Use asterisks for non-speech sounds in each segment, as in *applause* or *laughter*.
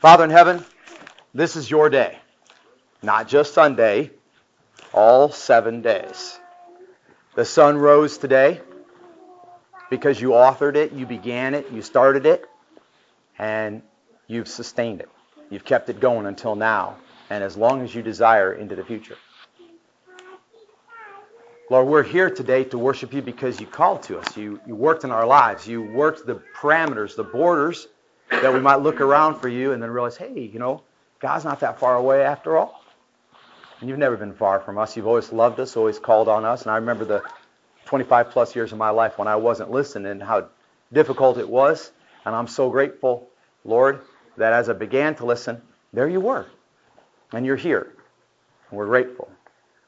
Father in heaven, this is your day. Not just Sunday, all seven days. The sun rose today because you authored it, you began it, you started it, and you've sustained it. You've kept it going until now, and as long as you desire into the future. Lord, we're here today to worship you because you called to us. You, you worked in our lives. You worked the parameters, the borders that we might look around for you and then realize, hey, you know, God's not that far away after all. And you've never been far from us. You've always loved us, always called on us. And I remember the 25 plus years of my life when I wasn't listening how difficult it was. And I'm so grateful, Lord, that as I began to listen, there you were. And you're here. And we're grateful.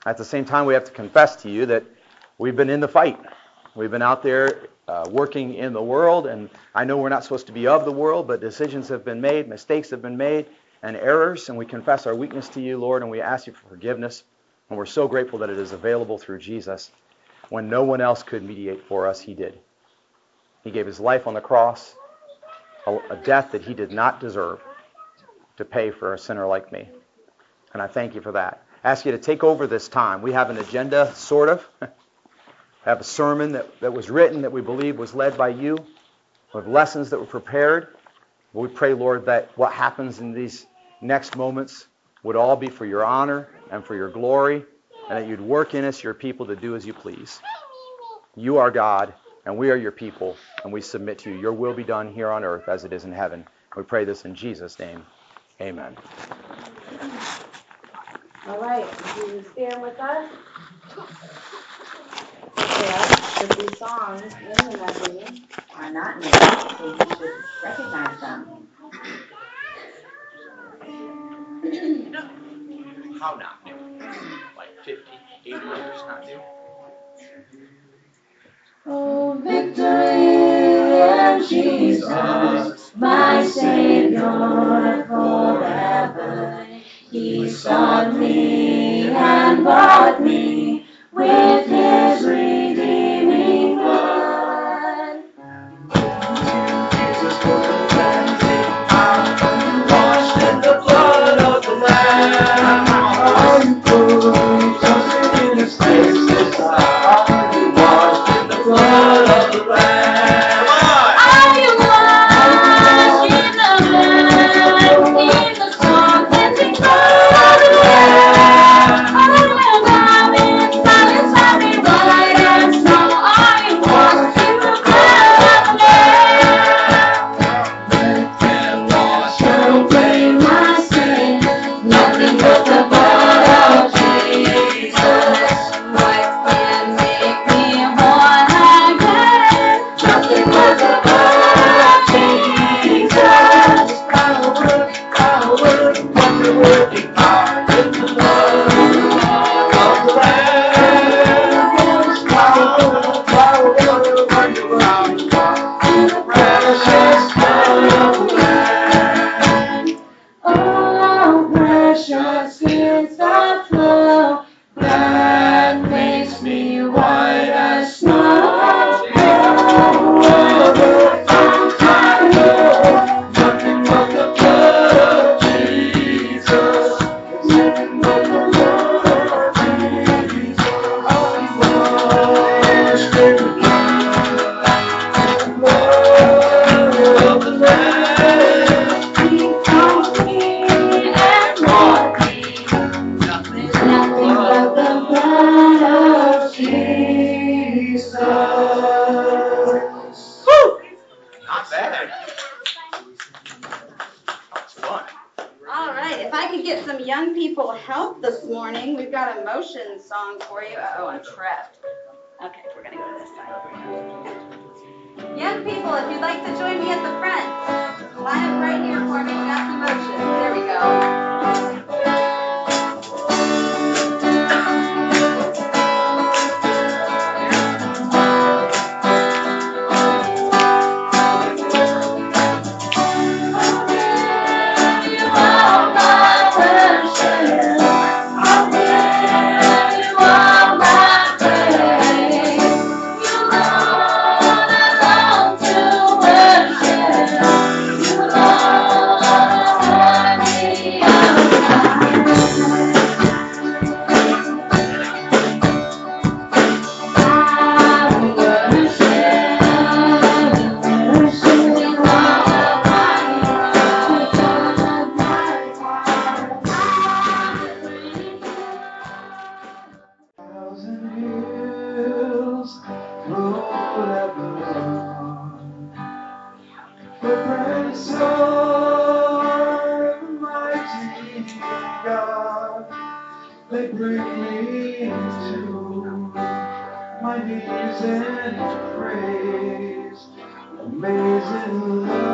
At the same time, we have to confess to you that we've been in the fight. We've been out there uh, working in the world, and I know we're not supposed to be of the world, but decisions have been made, mistakes have been made, and errors, and we confess our weakness to you, Lord, and we ask you for forgiveness. And we're so grateful that it is available through Jesus. When no one else could mediate for us, he did. He gave his life on the cross, a, a death that he did not deserve to pay for a sinner like me. And I thank you for that. I ask you to take over this time. We have an agenda, sort of. *laughs* have a sermon that, that was written that we believe was led by you. We have lessons that were prepared. We pray, Lord, that what happens in these next moments would all be for your honor and for your glory, and that you'd work in us, your people, to do as you please. You are God, and we are your people, and we submit to you. Your will be done here on earth as it is in heaven. We pray this in Jesus' name. Amen. All right, would you stand with us? Yeah, the three songs in the medley are not new, so you should recognize them. How not new? Like 50, 80 years not new? Oh, victory in Jesus, my Savior forever. He sought me and bought me this. Young people, if you'd like to join me at the front, line up right here for me. Got some motion. There we go. Amazing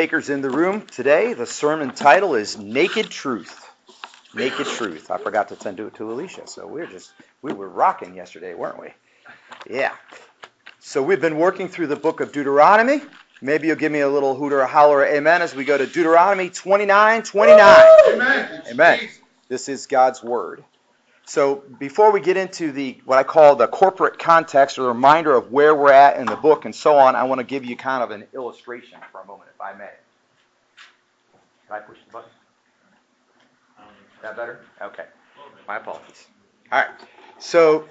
In the room today, the sermon title is Naked Truth. Naked Truth. I forgot to send it to Alicia, so we're just we were rocking yesterday, weren't we? Yeah. So we've been working through the book of Deuteronomy. Maybe you'll give me a little hooter, a holler, amen, as we go to Deuteronomy 29, 29. Amen. Amen. This is God's word. So before we get into the what I call the corporate context or the reminder of where we're at in the book and so on, I want to give you kind of an illustration for a moment, if I may. Can I push the button? Is that better? Okay. My apologies. All right. So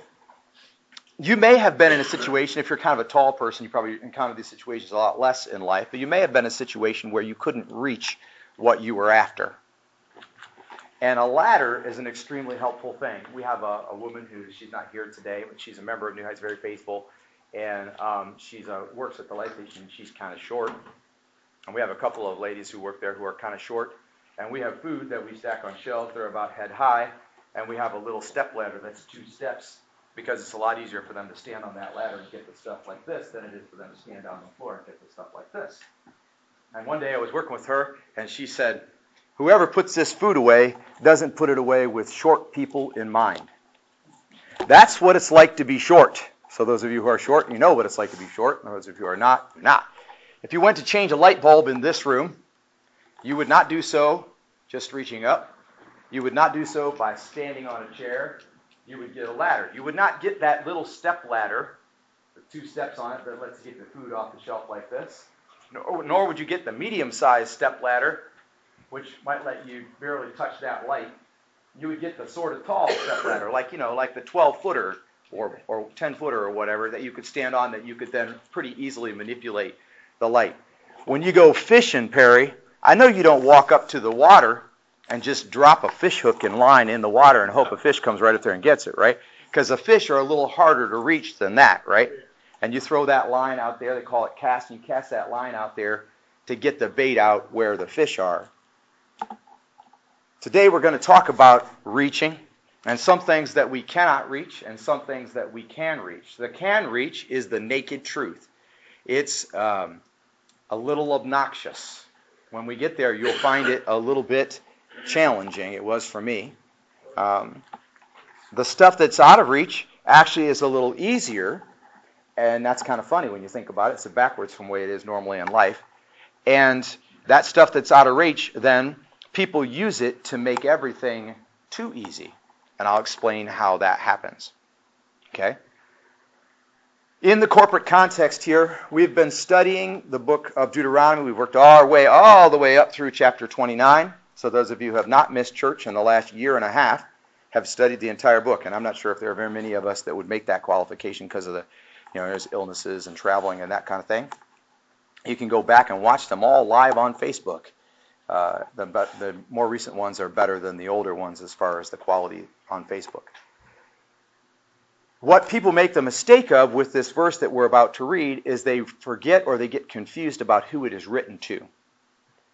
you may have been in a situation, if you're kind of a tall person, you probably encounter these situations a lot less in life, but you may have been in a situation where you couldn't reach what you were after. And a ladder is an extremely helpful thing. We have a, a woman who she's not here today, but she's a member of New Heights, very faithful, and um, she's uh, works at the Life Station. She's kind of short, and we have a couple of ladies who work there who are kind of short. And we have food that we stack on shelves. They're about head high, and we have a little step ladder that's two steps because it's a lot easier for them to stand on that ladder and get the stuff like this than it is for them to stand on the floor and get the stuff like this. And one day I was working with her, and she said, Whoever puts this food away doesn't put it away with short people in mind. That's what it's like to be short. So those of you who are short, you know what it's like to be short. Those of you who are not, you're not. If you went to change a light bulb in this room, you would not do so just reaching up. You would not do so by standing on a chair. You would get a ladder. You would not get that little step ladder with two steps on it that lets you get the food off the shelf like this. Nor, nor would you get the medium-sized step ladder which might let you barely touch that light, you would get the sort of tall step ladder, like you know, like the 12 footer or or 10 footer or whatever that you could stand on that you could then pretty easily manipulate the light. When you go fishing, Perry, I know you don't walk up to the water and just drop a fish hook and line in the water and hope a fish comes right up there and gets it, right? Because the fish are a little harder to reach than that, right? And you throw that line out there, they call it casting, you cast that line out there to get the bait out where the fish are. Today we're going to talk about reaching and some things that we cannot reach and some things that we can reach. The can reach is the naked truth. It's um, a little obnoxious. When we get there, you'll find it a little bit challenging. It was for me. Um, the stuff that's out of reach, actually is a little easier, and that's kind of funny when you think about it. It's backwards from the way it is normally in life. And that stuff that's out of reach, then people use it to make everything too easy. And I'll explain how that happens. Okay? In the corporate context here, we've been studying the book of Deuteronomy. We've worked our way all the way up through chapter 29. So those of you who have not missed church in the last year and a half have studied the entire book. And I'm not sure if there are very many of us that would make that qualification because of the, you know, there's illnesses and traveling and that kind of thing. You can go back and watch them all live on Facebook. Uh, the, the more recent ones are better than the older ones as far as the quality on Facebook. What people make the mistake of with this verse that we're about to read is they forget or they get confused about who it is written to.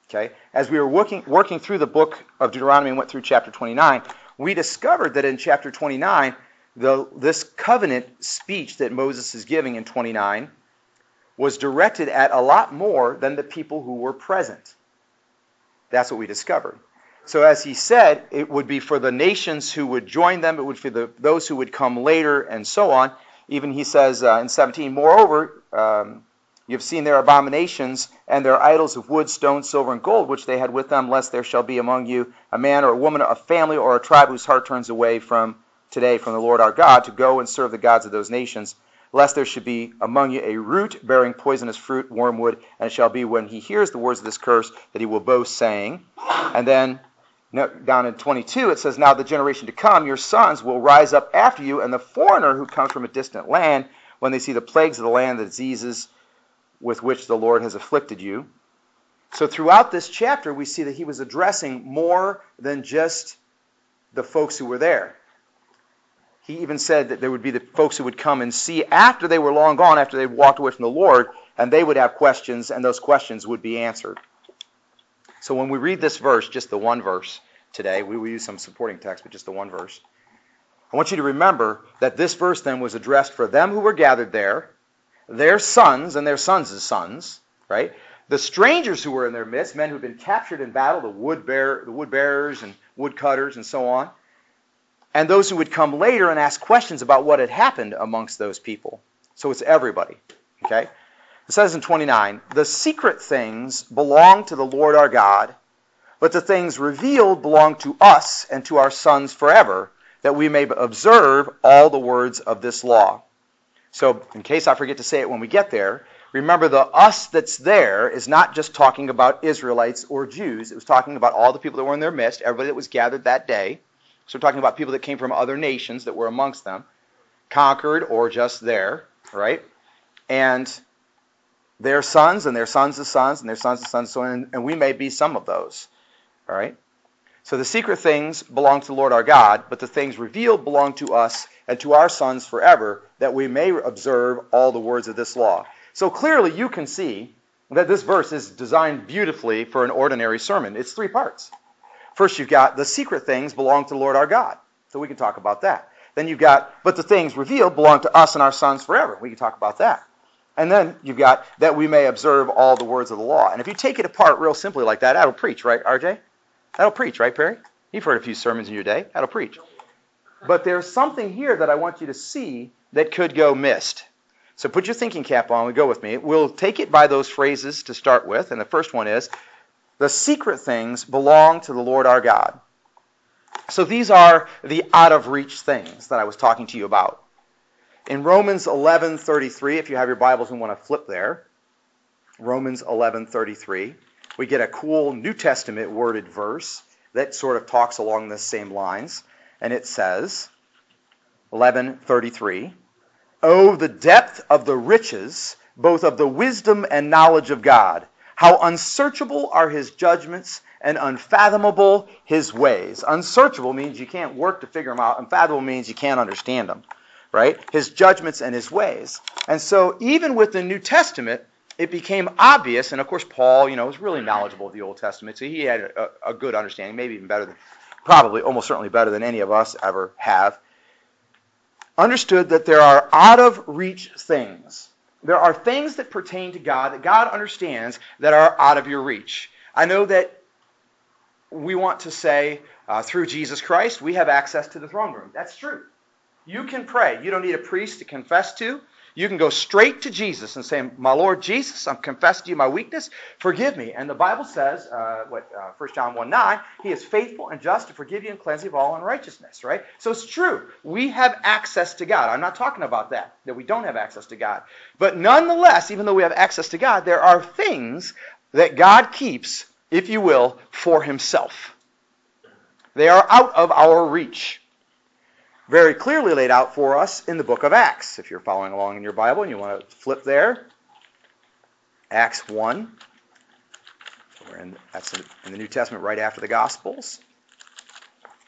Okay? As we were working, working through the book of Deuteronomy and went through chapter 29, we discovered that in chapter 29, the, this covenant speech that Moses is giving in 29 was directed at a lot more than the people who were present. That's what we discovered. So, as he said, it would be for the nations who would join them, it would be the, those who would come later, and so on. Even he says uh, in 17, Moreover, um, you have seen their abominations and their idols of wood, stone, silver, and gold, which they had with them, lest there shall be among you a man or a woman, a family, or a tribe whose heart turns away from today from the Lord our God to go and serve the gods of those nations lest there should be among you a root bearing poisonous fruit, wormwood, and it shall be when he hears the words of this curse that he will boast, saying, and then down in 22 it says, Now the generation to come, your sons will rise up after you, and the foreigner who comes from a distant land, when they see the plagues of the land, the diseases with which the Lord has afflicted you. So throughout this chapter, we see that he was addressing more than just the folks who were there. He even said that there would be the folks who would come and see after they were long gone, after they walked away from the Lord, and they would have questions, and those questions would be answered. So when we read this verse, just the one verse today, we will use some supporting text, but just the one verse. I want you to remember that this verse then was addressed for them who were gathered there, their sons and their sons' sons, right? The strangers who were in their midst, men who had been captured in battle, the wood bear, the wood bearers and wood cutters and so on and those who would come later and ask questions about what had happened amongst those people. So it's everybody. Okay? It says in 29, the secret things belong to the Lord our God, but the things revealed belong to us and to our sons forever, that we may observe all the words of this law. So, in case I forget to say it when we get there, remember the us that's there is not just talking about Israelites or Jews. It was talking about all the people that were in their midst, everybody that was gathered that day. So we're talking about people that came from other nations that were amongst them, conquered or just there, right? And their sons and their sons' sons and their sons' sons, so on, and we may be some of those, all right? So the secret things belong to the Lord our God, but the things revealed belong to us and to our sons forever, that we may observe all the words of this law. So clearly you can see that this verse is designed beautifully for an ordinary sermon. It's three parts. First, you've got the secret things belong to the Lord our God. So we can talk about that. Then you've got, but the things revealed belong to us and our sons forever. We can talk about that. And then you've got that we may observe all the words of the law. And if you take it apart real simply like that, that'll preach, right, RJ? That'll preach, right, Perry? You've heard a few sermons in your day. That'll preach. But there's something here that I want you to see that could go missed. So put your thinking cap on and go with me. We'll take it by those phrases to start with. And the first one is the secret things belong to the Lord our God. So these are the out of reach things that I was talking to you about. In Romans 11:33, if you have your Bibles and want to flip there, Romans 11:33, we get a cool New Testament worded verse that sort of talks along the same lines, and it says 11:33, "Oh the depth of the riches both of the wisdom and knowledge of God." How unsearchable are his judgments and unfathomable his ways. Unsearchable means you can't work to figure them out. Unfathomable means you can't understand them, right? His judgments and his ways. And so even with the New Testament, it became obvious, and of course Paul, you know, was really knowledgeable of the Old Testament, so he had a, a good understanding, maybe even better than, probably, almost certainly better than any of us ever have. Understood that there are out of reach things there are things that pertain to God that God understands that are out of your reach. I know that we want to say uh, through Jesus Christ we have access to the throne room. That's true. You can pray. You don't need a priest to confess to. You can go straight to Jesus and say, My Lord Jesus, I'm confessing to you my weakness. Forgive me. And the Bible says, uh, what, uh, 1 John 1 9, He is faithful and just to forgive you and cleanse you of all unrighteousness, right? So it's true. We have access to God. I'm not talking about that, that we don't have access to God. But nonetheless, even though we have access to God, there are things that God keeps, if you will, for Himself. They are out of our reach very clearly laid out for us in the book of Acts. If you're following along in your Bible and you want to flip there, Acts 1. We're in, that's in the New Testament right after the Gospels.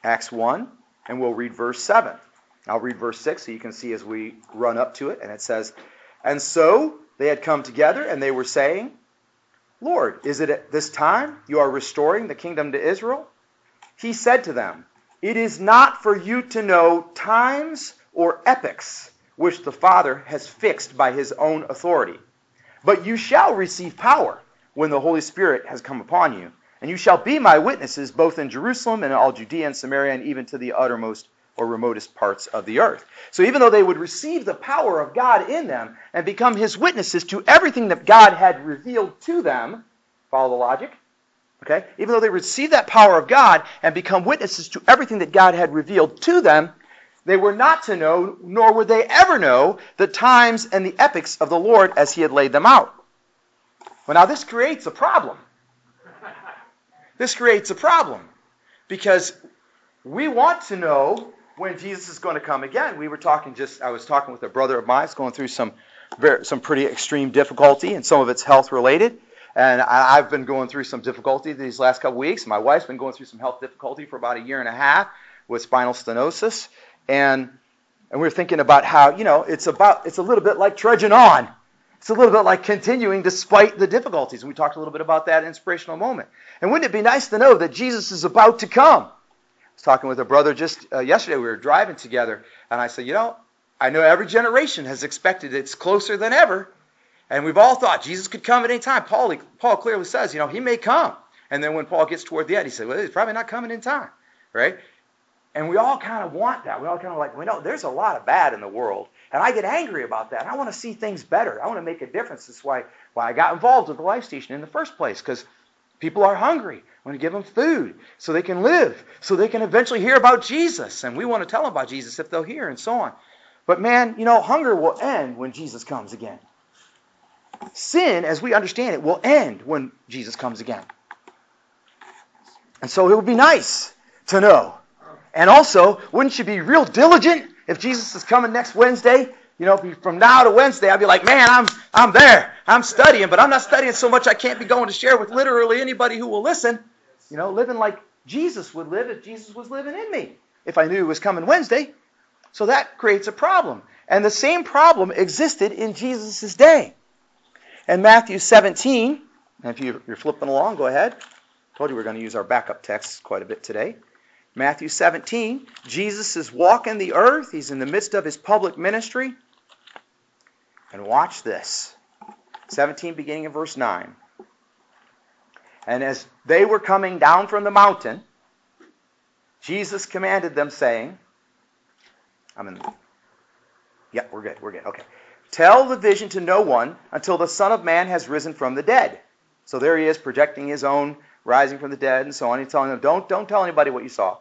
Acts 1, and we'll read verse 7. I'll read verse 6 so you can see as we run up to it. And it says, And so they had come together, and they were saying, Lord, is it at this time you are restoring the kingdom to Israel? He said to them, It is not for you to know times or epochs which the Father has fixed by his own authority. But you shall receive power when the Holy Spirit has come upon you. And you shall be my witnesses both in Jerusalem and in all Judea and Samaria and even to the uttermost or remotest parts of the earth. So even though they would receive the power of God in them and become his witnesses to everything that God had revealed to them, follow the logic? Okay? Even though they received that power of God and become witnesses to everything that God had revealed to them, they were not to know, nor would they ever know, the times and the epochs of the Lord as he had laid them out. Well, now this creates a problem. This creates a problem because we want to know when Jesus is going to come again. We were talking just, I was talking with a brother of mine, going through some, some pretty extreme difficulty, and some of it's health related. And I've been going through some difficulty these last couple weeks. My wife's been going through some health difficulty for about a year and a half with spinal stenosis. And and we were thinking about how, you know, it's about it's a little bit like trudging on. It's a little bit like continuing despite the difficulties. And we talked a little bit about that inspirational moment. And wouldn't it be nice to know that Jesus is about to come? I was talking with a brother just uh, yesterday. We were driving together, and I said, you know, I know every generation has expected it's closer than ever. And we've all thought Jesus could come at any time. Paul, Paul clearly says, you know, he may come. And then when Paul gets toward the end, he said, well, he's probably not coming in time, right? And we all kind of want that. We all kind of like, we know there's a lot of bad in the world. And I get angry about that. I want to see things better. I want to make a difference. That's why, why I got involved with the Life Station in the first place, because people are hungry. I want to give them food so they can live, so they can eventually hear about Jesus. And we want to tell them about Jesus if they'll hear, and so on. But man, you know, hunger will end when Jesus comes again. Sin, as we understand it, will end when Jesus comes again. And so it would be nice to know. And also, wouldn't you be real diligent if Jesus is coming next Wednesday? You know, from now to Wednesday, I'd be like, man, I'm I'm there. I'm studying, but I'm not studying so much I can't be going to share with literally anybody who will listen. You know, living like Jesus would live if Jesus was living in me. If I knew he was coming Wednesday. So that creates a problem. And the same problem existed in Jesus' day. In Matthew 17, and if you're flipping along, go ahead. Told you we are going to use our backup text quite a bit today. Matthew 17, Jesus is walking the earth. He's in the midst of his public ministry. And watch this. 17, beginning in verse 9. And as they were coming down from the mountain, Jesus commanded them, saying, I'm in. Yeah, we're good. We're good. Okay. Tell the vision to no one until the Son of Man has risen from the dead. So there he is, projecting his own rising from the dead and so on. He's telling them, don't, don't tell anybody what you saw.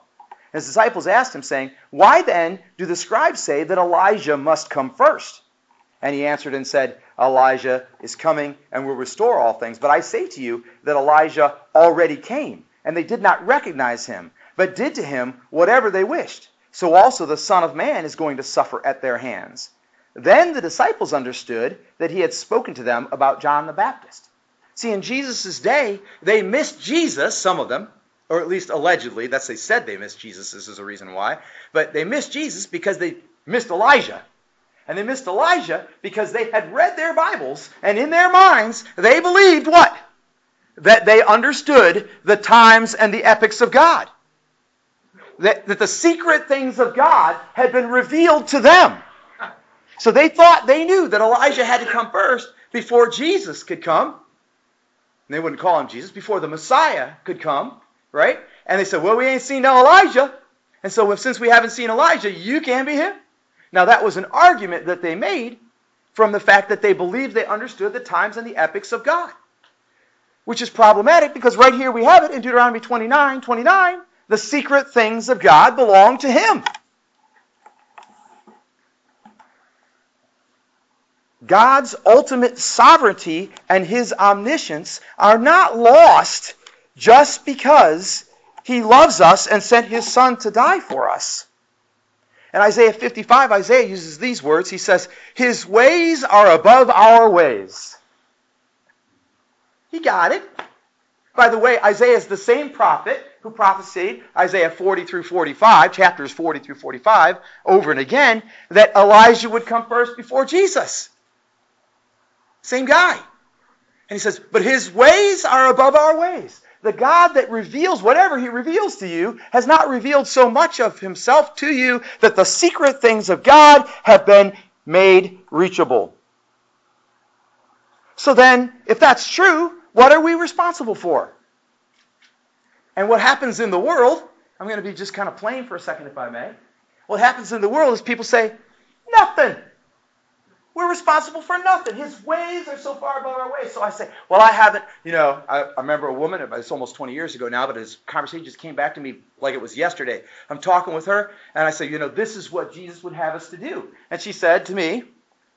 And his disciples asked him, saying, Why then do the scribes say that Elijah must come first? And he answered and said, Elijah is coming and will restore all things. But I say to you that Elijah already came, and they did not recognize him, but did to him whatever they wished. So also the Son of Man is going to suffer at their hands. Then the disciples understood that he had spoken to them about John the Baptist. See, in Jesus' day, they missed Jesus, some of them, or at least allegedly. That's they said they missed Jesus. This is a reason why. But they missed Jesus because they missed Elijah. And they missed Elijah because they had read their Bibles, and in their minds, they believed what? That they understood the times and the epochs of God. That, that the secret things of God had been revealed to them. So they thought they knew that Elijah had to come first before Jesus could come. And they wouldn't call him Jesus, before the Messiah could come, right? And they said, Well, we ain't seen no Elijah. And so if, since we haven't seen Elijah, you can't be him. Now, that was an argument that they made from the fact that they believed they understood the times and the epochs of God, which is problematic because right here we have it in Deuteronomy 29 29. The secret things of God belong to Him. God's ultimate sovereignty and His omniscience are not lost just because He loves us and sent His Son to die for us. In Isaiah 55, Isaiah uses these words. He says, His ways are above our ways. He got it. By the way, Isaiah is the same prophet who prophesied Isaiah 40 through 45, chapters 40 through 45, over and again, that Elijah would come first before Jesus. Same guy. And he says, But his ways are above our ways. The God that reveals whatever he reveals to you has not revealed so much of himself to you that the secret things of God have been made reachable. So then, if that's true, what are we responsible for? And what happens in the world, I'm going to be just kind of plain for a second, if I may. What happens in the world is people say, nothing. We're responsible for nothing. His ways are so far above our ways. So I say, well, I haven't, you know, I, I remember a woman, it's almost 20 years ago now, but his conversation just came back to me like it was yesterday. I'm talking with her, and I say, you know, this is what Jesus would have us to do. And she said to me,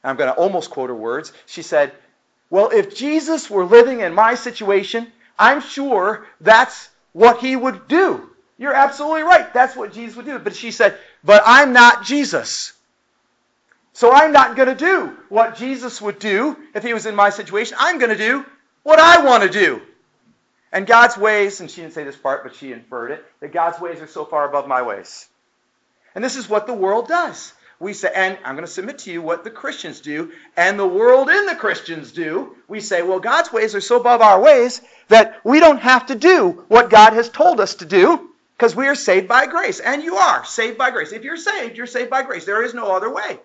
I'm going to almost quote her words, she said, well, if Jesus were living in my situation, I'm sure that's what he would do. You're absolutely right. That's what Jesus would do. But she said, but I'm not Jesus. So I'm not going to do what Jesus would do if he was in my situation. I'm going to do what I want to do. And God's ways, and she didn't say this part, but she inferred it, that God's ways are so far above my ways. And this is what the world does. We say, and I'm going to submit to you what the Christians do, and the world in the Christians do. We say, well, God's ways are so above our ways that we don't have to do what God has told us to do because we are saved by grace. And you are saved by grace. If you're saved, you're saved by grace. There is no other way.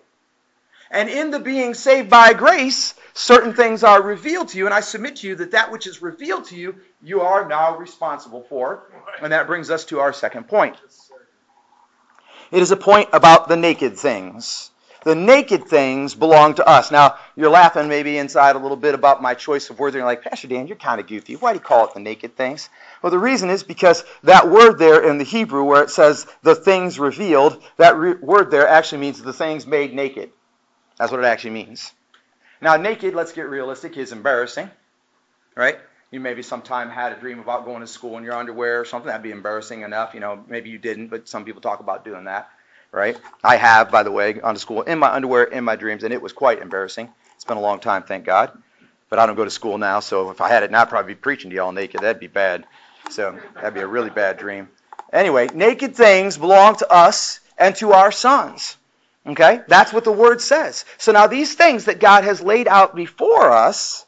And in the being saved by grace, certain things are revealed to you. And I submit to you that that which is revealed to you, you are now responsible for. And that brings us to our second point. It is a point about the naked things. The naked things belong to us. Now, you're laughing maybe inside a little bit about my choice of words. And you're like, Pastor Dan, you're kind of goofy. Why do you call it the naked things? Well, the reason is because that word there in the Hebrew where it says the things revealed, that re- word there actually means the things made naked. That's what it actually means. Now, naked, let's get realistic, is embarrassing, right? You maybe sometime had a dream about going to school in your underwear or something. That'd be embarrassing enough. You know, maybe you didn't, but some people talk about doing that, right? I have, by the way, gone to school in my underwear in my dreams, and it was quite embarrassing. It's been a long time, thank God. But I don't go to school now, so if I had it now, I'd probably be preaching to y'all naked. That'd be bad. So that'd be a really bad dream. Anyway, naked things belong to us and to our sons. Okay? That's what the word says. So now these things that God has laid out before us,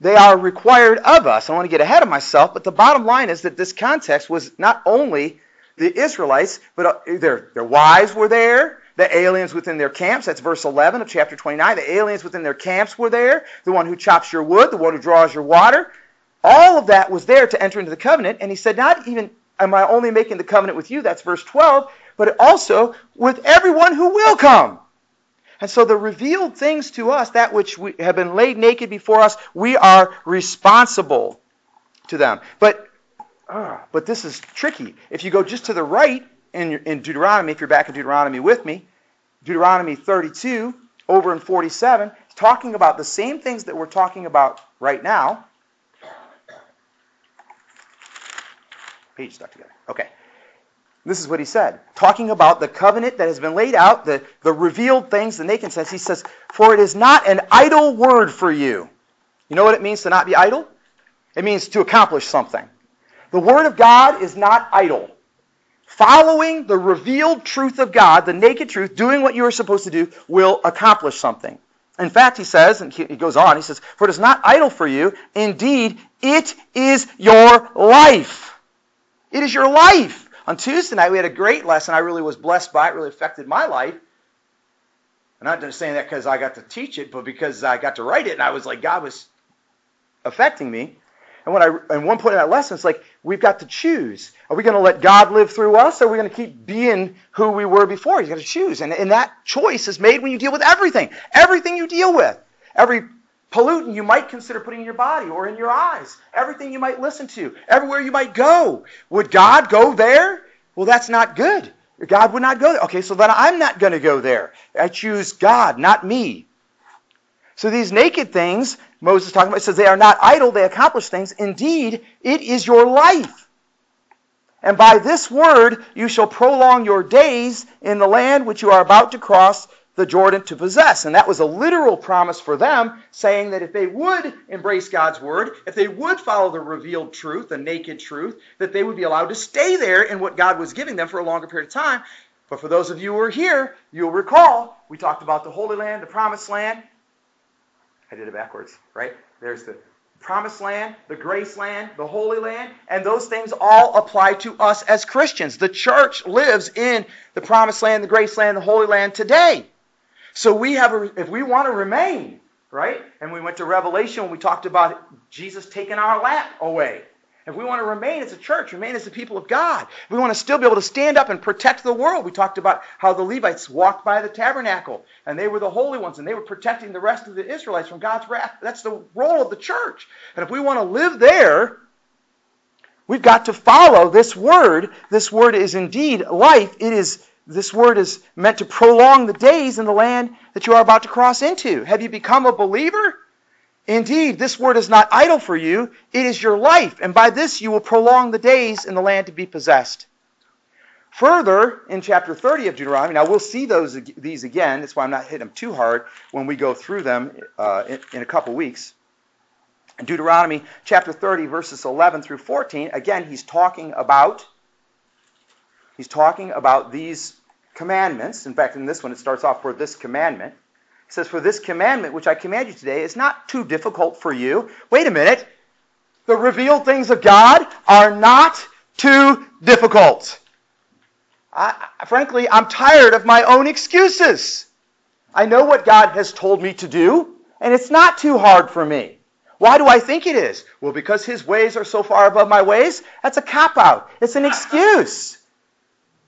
they are required of us. I don't want to get ahead of myself, but the bottom line is that this context was not only the Israelites, but uh, their, their wives were there, the aliens within their camps. That's verse 11 of chapter 29. The aliens within their camps were there. The one who chops your wood, the one who draws your water. All of that was there to enter into the covenant. And he said, Not even am I only making the covenant with you, that's verse 12, but also with everyone who will come. And so the revealed things to us, that which we have been laid naked before us, we are responsible to them. But uh, but this is tricky. If you go just to the right in, in Deuteronomy, if you're back in Deuteronomy with me, Deuteronomy 32 over in 47, talking about the same things that we're talking about right now. Page stuck together. Okay. This is what he said, talking about the covenant that has been laid out, the, the revealed things, the naked sense. He says, For it is not an idle word for you. You know what it means to not be idle? It means to accomplish something. The word of God is not idle. Following the revealed truth of God, the naked truth, doing what you are supposed to do, will accomplish something. In fact, he says, and he goes on, he says, For it is not idle for you. Indeed, it is your life. It is your life. On Tuesday night, we had a great lesson. I really was blessed by it, really affected my life. I'm not just saying that because I got to teach it, but because I got to write it, and I was like, God was affecting me. And when I and one point in that lesson, it's like we've got to choose. Are we going to let God live through us, or are we going to keep being who we were before? You got to choose, and, and that choice is made when you deal with everything, everything you deal with, every pollutant you might consider putting in your body or in your eyes, everything you might listen to, everywhere you might go. Would God go there? Well, that's not good. God would not go there. Okay, so then I'm not going to go there. I choose God, not me. So these naked things, Moses is talking about, says they are not idle, they accomplish things. Indeed, it is your life. And by this word you shall prolong your days in the land which you are about to cross the Jordan to possess. And that was a literal promise for them, saying that if they would embrace God's word, if they would follow the revealed truth, the naked truth, that they would be allowed to stay there in what God was giving them for a longer period of time. But for those of you who are here, you'll recall we talked about the Holy Land, the Promised Land. I did it backwards, right? There's the Promised Land, the Grace Land, the Holy Land, and those things all apply to us as Christians. The church lives in the Promised Land, the Grace Land, the Holy Land today. So we have, a, if we want to remain, right? And we went to Revelation when we talked about Jesus taking our lap away. If we want to remain as a church, remain as the people of God, we want to still be able to stand up and protect the world. We talked about how the Levites walked by the tabernacle and they were the holy ones and they were protecting the rest of the Israelites from God's wrath. That's the role of the church. And if we want to live there, we've got to follow this word. This word is indeed life. It is this word is meant to prolong the days in the land that you are about to cross into. Have you become a believer? Indeed, this word is not idle for you, it is your life, and by this you will prolong the days in the land to be possessed. Further, in chapter 30 of Deuteronomy, now we'll see those these again. That's why I'm not hitting them too hard when we go through them uh, in, in a couple weeks. In Deuteronomy chapter 30, verses 11 through 14, again, he's talking about he's talking about these commandments. In fact, in this one, it starts off for this commandment. He says, For this commandment which I command you today is not too difficult for you. Wait a minute. The revealed things of God are not too difficult. I, frankly, I'm tired of my own excuses. I know what God has told me to do, and it's not too hard for me. Why do I think it is? Well, because His ways are so far above my ways. That's a cop out. It's an excuse.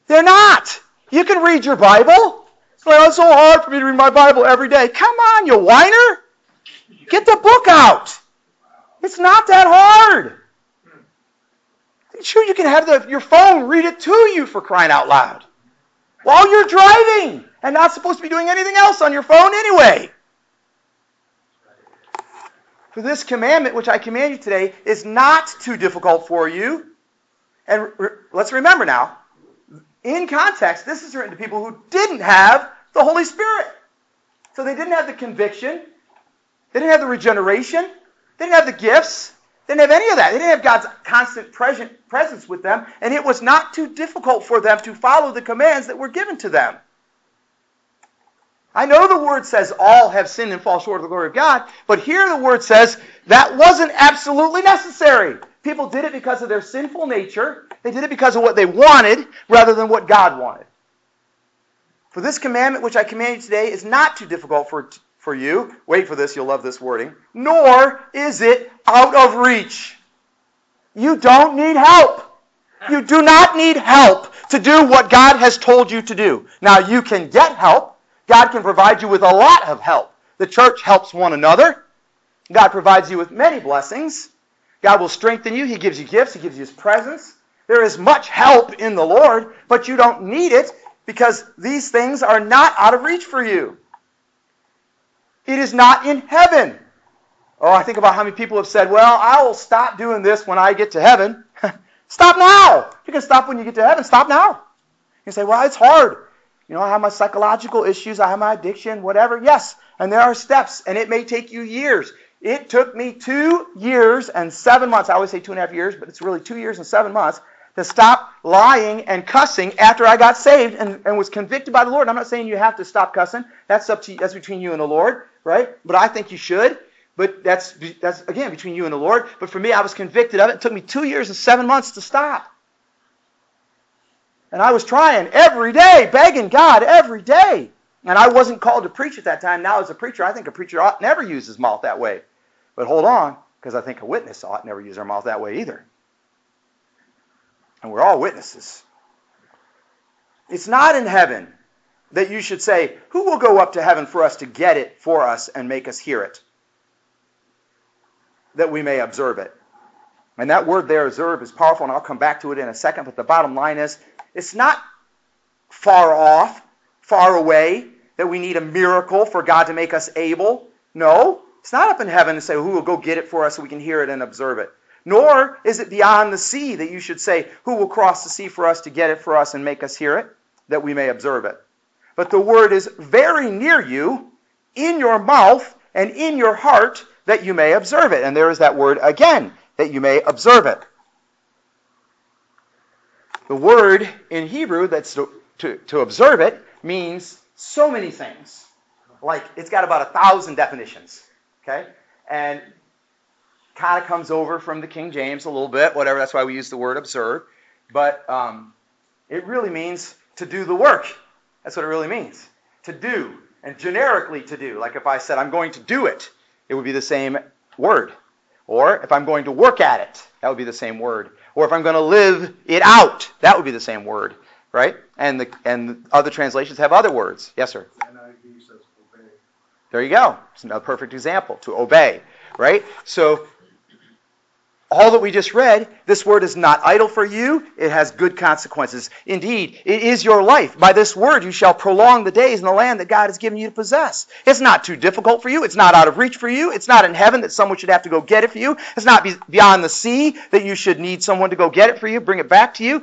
They're not. You can read your Bible. Well, oh, it's so hard for me to read my Bible every day. Come on, you whiner. Get the book out. It's not that hard. Sure, you can have the, your phone read it to you for crying out loud while you're driving and not supposed to be doing anything else on your phone anyway. For this commandment which I command you today is not too difficult for you. And re- let's remember now, in context, this is written to people who didn't have the Holy Spirit. So they didn't have the conviction, they didn't have the regeneration, they didn't have the gifts, they didn't have any of that. They didn't have God's constant presence with them, and it was not too difficult for them to follow the commands that were given to them. I know the word says all have sinned and fall short of the glory of God, but here the word says that wasn't absolutely necessary. People did it because of their sinful nature. They did it because of what they wanted rather than what God wanted. For this commandment which I command you today is not too difficult for, for you. Wait for this, you'll love this wording. Nor is it out of reach. You don't need help. You do not need help to do what God has told you to do. Now, you can get help. God can provide you with a lot of help. The church helps one another. God provides you with many blessings. God will strengthen you. He gives you gifts. He gives you His presence. There is much help in the Lord, but you don't need it because these things are not out of reach for you. It is not in heaven. Oh, I think about how many people have said, well, I will stop doing this when I get to heaven. *laughs* stop now. You can stop when you get to heaven. Stop now. You say, well, it's hard. You know, I have my psychological issues, I have my addiction, whatever. Yes, and there are steps, and it may take you years. It took me two years and seven months. I always say two and a half years, but it's really two years and seven months to stop lying and cussing after I got saved and, and was convicted by the Lord. I'm not saying you have to stop cussing. That's up to you, that's between you and the Lord, right? But I think you should. But that's that's again between you and the Lord. But for me, I was convicted of it. It took me two years and seven months to stop. And I was trying every day, begging God every day. And I wasn't called to preach at that time. Now, as a preacher, I think a preacher ought never use his mouth that way. But hold on, Because I think a witness ought never use their mouth that way either. And we're all witnesses. It's not in heaven that you should say, Who will go up to heaven for us to get it for us and make us hear it? That we may observe it. And that word there, observe, is powerful, and I'll come back to it in a second. But the bottom line is, it's not far off, far away, that we need a miracle for God to make us able. No, it's not up in heaven to say, Who will go get it for us so we can hear it and observe it? Nor is it beyond the sea that you should say, Who will cross the sea for us to get it for us and make us hear it, that we may observe it? But the word is very near you, in your mouth and in your heart, that you may observe it. And there is that word again, that you may observe it. The word in Hebrew that's to, to, to observe it means so many things. Like it's got about a thousand definitions. Okay? And kind of comes over from the King James a little bit, whatever. That's why we use the word observe. But um, it really means to do the work. That's what it really means. To do. And generically to do. Like if I said, I'm going to do it, it would be the same word. Or if I'm going to work at it, that would be the same word. Or if I'm going to live it out, that would be the same word. Right? And the and other translations have other words. Yes, sir. NIV says obey. There you go. It's a perfect example to obey, right? So all that we just read, this word is not idle for you. It has good consequences. Indeed, it is your life. By this word you shall prolong the days in the land that God has given you to possess. It's not too difficult for you. It's not out of reach for you. It's not in heaven that someone should have to go get it for you. It's not beyond the sea that you should need someone to go get it for you, bring it back to you.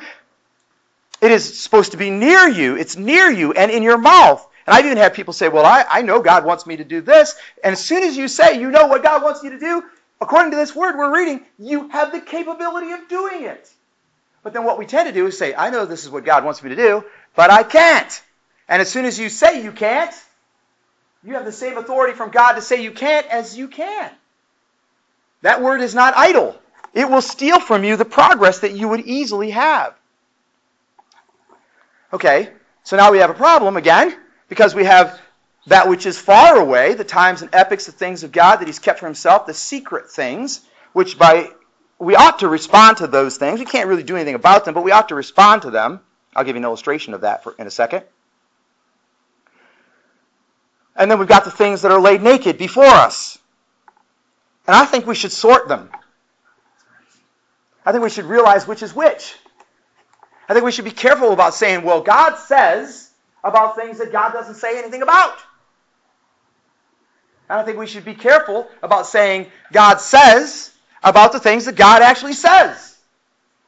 It is supposed to be near you. It's near you and in your mouth. And I've even had people say, Well, I, I know God wants me to do this. And as soon as you say you know what God wants you to do, according to this word we're reading, you have the capability of doing it. But then what we tend to do is say, I know this is what God wants me to do, but I can't. And as soon as you say you can't, you have the same authority from God to say you can't as you can. That word is not idle. It will steal from you the progress that you would easily have. Okay, so now we have a problem again, because we have that which is far away, the times and epochs, the things of God that He's kept for Himself, the secret things, which by we ought to respond to those things. We can't really do anything about them, but we ought to respond to them. I'll give you an illustration of that for, in a second. And then we've got the things that are laid naked before us. And I think we should sort them. I think we should realize which is which. I think we should be careful about saying, well, God says about things that God doesn't say anything about. I don't think we should be careful about saying God says about the things that God actually says.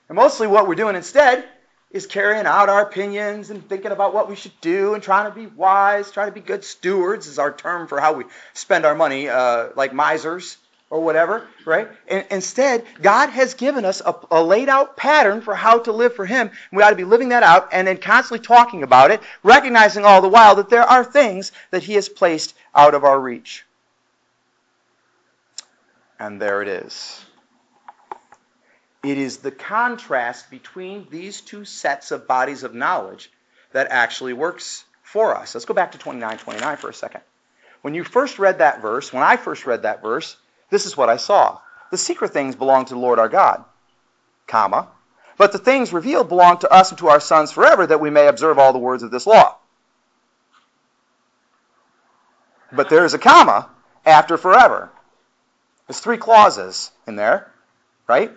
And mostly what we're doing instead is carrying out our opinions and thinking about what we should do and trying to be wise, trying to be good stewards is our term for how we spend our money, uh, like misers or whatever, right? And instead, God has given us a, a laid out pattern for how to live for Him. We ought to be living that out and then constantly talking about it, recognizing all the while that there are things that He has placed out of our reach. And there it is. It is the contrast between these two sets of bodies of knowledge that actually works for us. Let's go back to 29:29 for a second. When you first read that verse, when I first read that verse, this is what I saw. The secret things belong to the Lord our God, comma, but the things revealed belong to us and to our sons forever that we may observe all the words of this law. But there is a comma after forever. There's three clauses in there, right?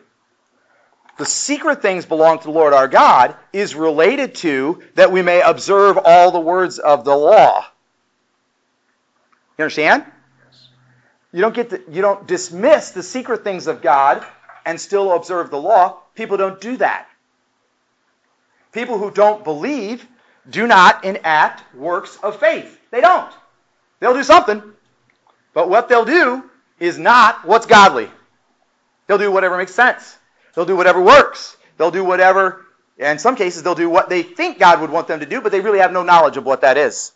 The secret things belong to the Lord our God is related to that we may observe all the words of the law. You understand? You don't get to, you don't dismiss the secret things of God and still observe the law. People don't do that. People who don't believe do not enact works of faith. They don't. They'll do something, but what they'll do is not what's godly. They'll do whatever makes sense. They'll do whatever works. They'll do whatever, in some cases, they'll do what they think God would want them to do, but they really have no knowledge of what that is.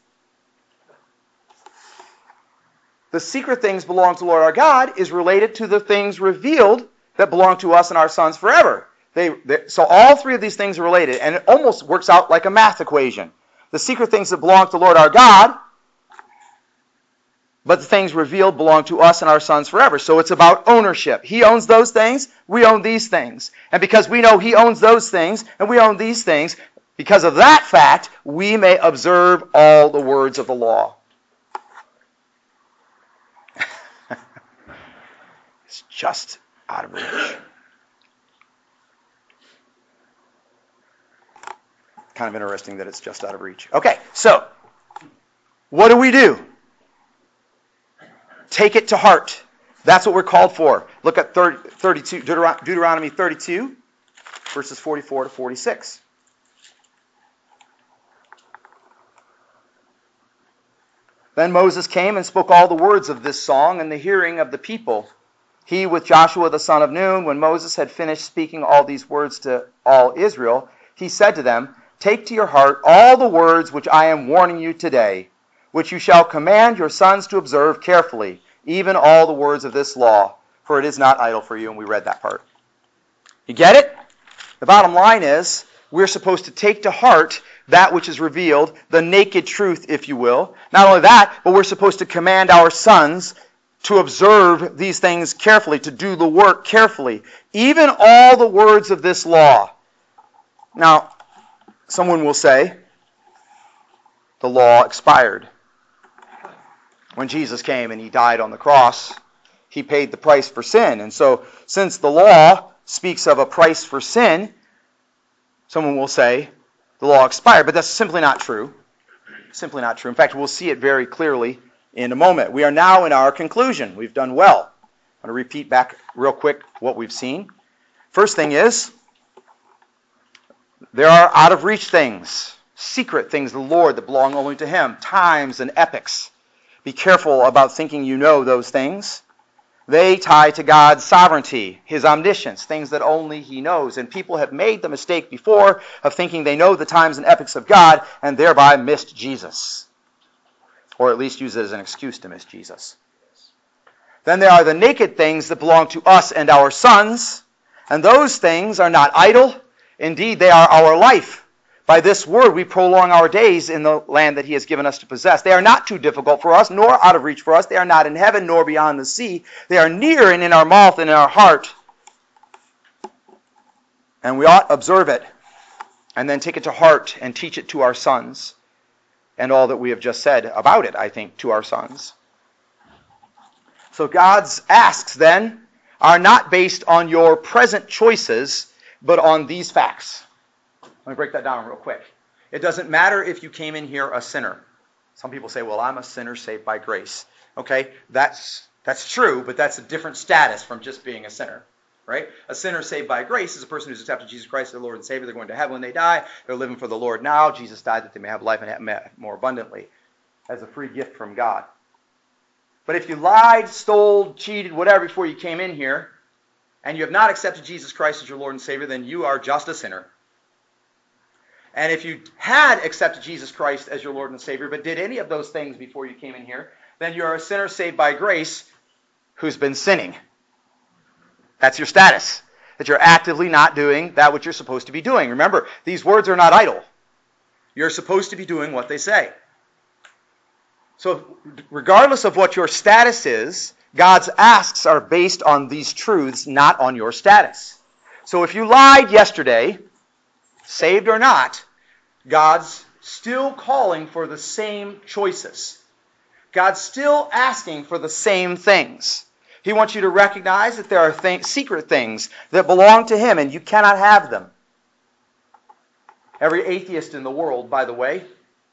The secret things belong to the Lord our God is related to the things revealed that belong to us and our sons forever. They, they, so all three of these things are related, and it almost works out like a math equation. The secret things that belong to the Lord our God but the things revealed belong to us and our sons forever. So it's about ownership. He owns those things, we own these things. And because we know He owns those things and we own these things, because of that fact, we may observe all the words of the law. It's just out of reach. Kind of interesting that it's just out of reach. Okay, so what do we do? Take it to heart. That's what we're called for. Look at 30, 32, Deuteron- Deuteronomy 32, verses 44 to 46. Then Moses came and spoke all the words of this song in the hearing of the people. He with Joshua the son of Nun, when Moses had finished speaking all these words to all Israel, he said to them, Take to your heart all the words which I am warning you today, which you shall command your sons to observe carefully, even all the words of this law, for it is not idle for you. And we read that part. You get it? The bottom line is we're supposed to take to heart that which is revealed, the naked truth, if you will. Not only that, but we're supposed to command our sons to observe these things carefully, to do the work carefully, even all the words of this law. Now, someone will say, the law expired. When Jesus came and he died on the cross, he paid the price for sin. And so, since the law speaks of a price for sin, someone will say, the law expired, but that's simply not true. Simply not true. In fact, we'll see it very clearly in a moment. We are now in our conclusion. We've done well. I'm going to repeat back real quick what we've seen. First thing is, there are out of reach things, secret things, the Lord that belong only to Him, times and epochs. Be careful about thinking you know those things. They tie to God's sovereignty, His omniscience, things that only He knows. And people have made the mistake before of thinking they know the times and epochs of God and thereby missed Jesus. Or at least use it as an excuse to miss Jesus. Then there are the naked things that belong to us and our sons. And those things are not idle. Indeed, they are our life. By this word, we prolong our days in the land that He has given us to possess. They are not too difficult for us, nor out of reach for us. They are not in heaven, nor beyond the sea. They are near and in our mouth and in our heart. And we ought observe it, and then take it to heart and teach it to our sons, and all that we have just said about it, I think, to our sons. So God's asks then are not based on your present choices, but on these facts. Let me break that down real quick. It doesn't matter if you came in here a sinner. Some people say, well, I'm a sinner saved by grace. Okay, that's, that's true, but that's a different status from just being a sinner. Right? A sinner saved by grace is a person who's accepted Jesus Christ as their Lord and Savior. They're going to heaven when they die. They're living for the Lord now. Jesus died that they may have life and have more abundantly as a free gift from God. But if you lied, stole, cheated, whatever before you came in here, and you have not accepted Jesus Christ as your Lord and Savior, then you are just a sinner. And if you had accepted Jesus Christ as your Lord and Savior, but did any of those things before you came in here, then you are a sinner saved by grace who's been sinning. That's your status. That you're actively not doing that which you're supposed to be doing. Remember, these words are not idle. You're supposed to be doing what they say. So, regardless of what your status is, God's asks are based on these truths, not on your status. So, if you lied yesterday, saved or not, God's still calling for the same choices. God's still asking for the same things. He wants you to recognize that there are th- secret things that belong to Him and you cannot have them. Every atheist in the world, by the way,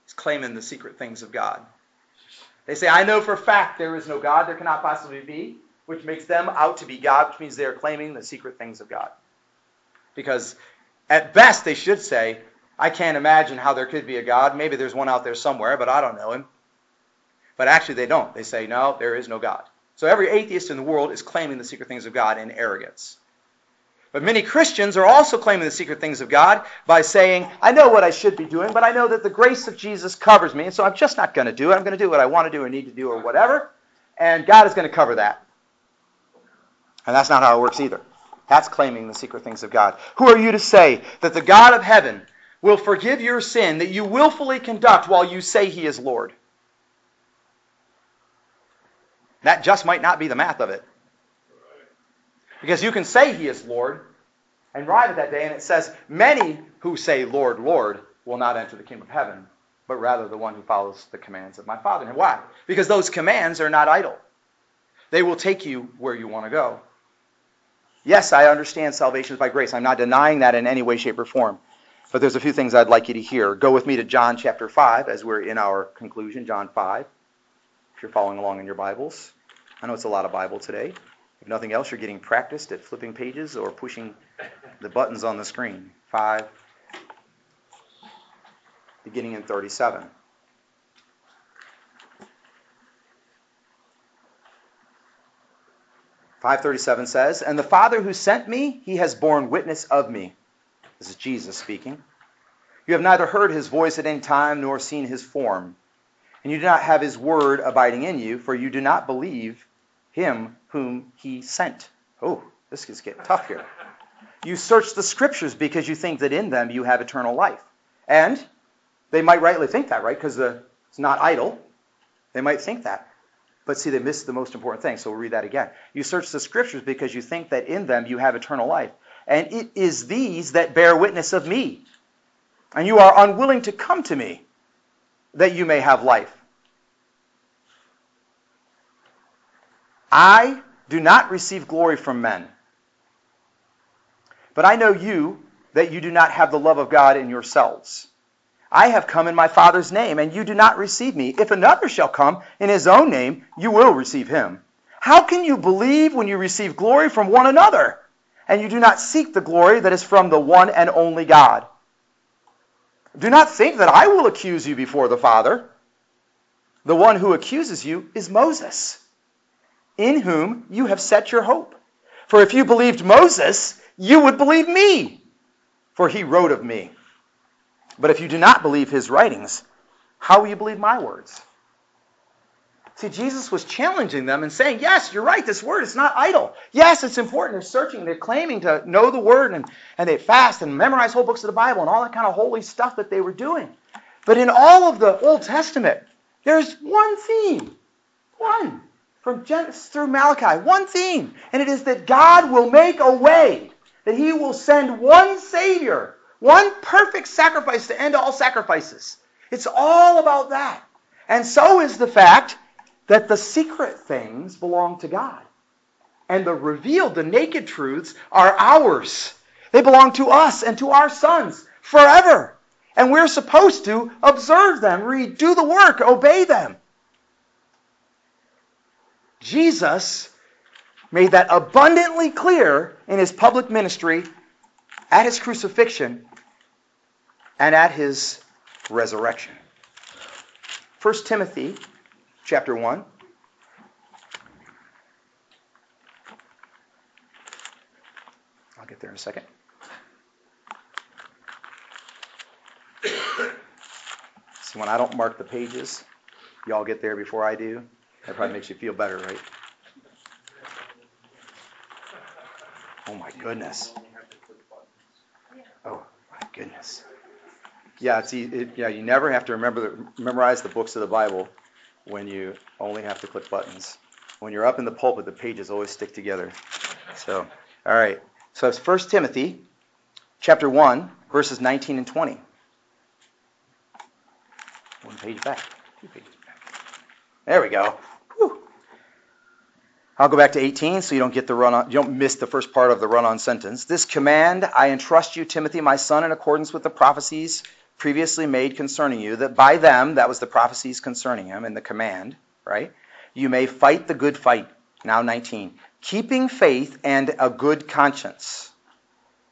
is claiming the secret things of God. They say, I know for a fact there is no God, there cannot possibly be, which makes them out to be God, which means they are claiming the secret things of God. Because at best, they should say, I can't imagine how there could be a God. Maybe there's one out there somewhere, but I don't know him. But actually, they don't. They say, no, there is no God. So every atheist in the world is claiming the secret things of God in arrogance. But many Christians are also claiming the secret things of God by saying, I know what I should be doing, but I know that the grace of Jesus covers me, and so I'm just not going to do it. I'm going to do what I want to do or need to do or whatever, and God is going to cover that. And that's not how it works either. That's claiming the secret things of God. Who are you to say that the God of heaven will forgive your sin that you willfully conduct while you say he is Lord? That just might not be the math of it. Because you can say he is Lord and arrive at that day, and it says, Many who say, Lord, Lord, will not enter the kingdom of heaven, but rather the one who follows the commands of my Father. And why? Because those commands are not idle. They will take you where you want to go. Yes, I understand salvation is by grace. I'm not denying that in any way, shape, or form. But there's a few things I'd like you to hear. Go with me to John chapter 5 as we're in our conclusion, John 5. If you're following along in your Bibles. I know it's a lot of Bible today. If nothing else, you're getting practiced at flipping pages or pushing the buttons on the screen. 5, beginning in 37. Five thirty-seven says, "And the Father who sent me, he has borne witness of me." This is Jesus speaking. You have neither heard his voice at any time nor seen his form, and you do not have his word abiding in you, for you do not believe him whom he sent. Oh, this is getting tough here. You search the scriptures because you think that in them you have eternal life. And they might rightly think that, right? Because it's not idle. They might think that. But see, they missed the most important thing. So we'll read that again. You search the scriptures because you think that in them you have eternal life. And it is these that bear witness of me. And you are unwilling to come to me that you may have life. I do not receive glory from men. But I know you, that you do not have the love of God in yourselves. I have come in my Father's name, and you do not receive me. If another shall come in his own name, you will receive him. How can you believe when you receive glory from one another, and you do not seek the glory that is from the one and only God? Do not think that I will accuse you before the Father. The one who accuses you is Moses, in whom you have set your hope. For if you believed Moses, you would believe me, for he wrote of me. But if you do not believe his writings, how will you believe my words? See, Jesus was challenging them and saying, Yes, you're right, this word is not idle. Yes, it's important. They're searching, they're claiming to know the word, and, and they fast and memorize whole books of the Bible and all that kind of holy stuff that they were doing. But in all of the Old Testament, there's one theme. One. From Genesis through Malachi, one theme. And it is that God will make a way, that he will send one Savior one perfect sacrifice to end all sacrifices. It's all about that. And so is the fact that the secret things belong to God. And the revealed, the naked truths are ours. They belong to us and to our sons forever. And we're supposed to observe them, read, do the work, obey them. Jesus made that abundantly clear in his public ministry at his crucifixion and at his resurrection. 1 Timothy chapter 1. I'll get there in a second. *coughs* See, when I don't mark the pages, y'all get there before I do. That probably makes you feel better, right? Oh my goodness. Oh my goodness. Yeah, it's it, yeah. You never have to remember the, memorize the books of the Bible when you only have to click buttons. When you're up in the pulpit, the pages always stick together. So, all right. So it's 1 Timothy, chapter one, verses 19 and 20. One page back, two pages back. There we go. Whew. I'll go back to 18 so you don't get the run on, you don't miss the first part of the run on sentence. This command I entrust you, Timothy, my son, in accordance with the prophecies previously made concerning you, that by them, that was the prophecies concerning him and the command, right? You may fight the good fight. Now 19. Keeping faith and a good conscience.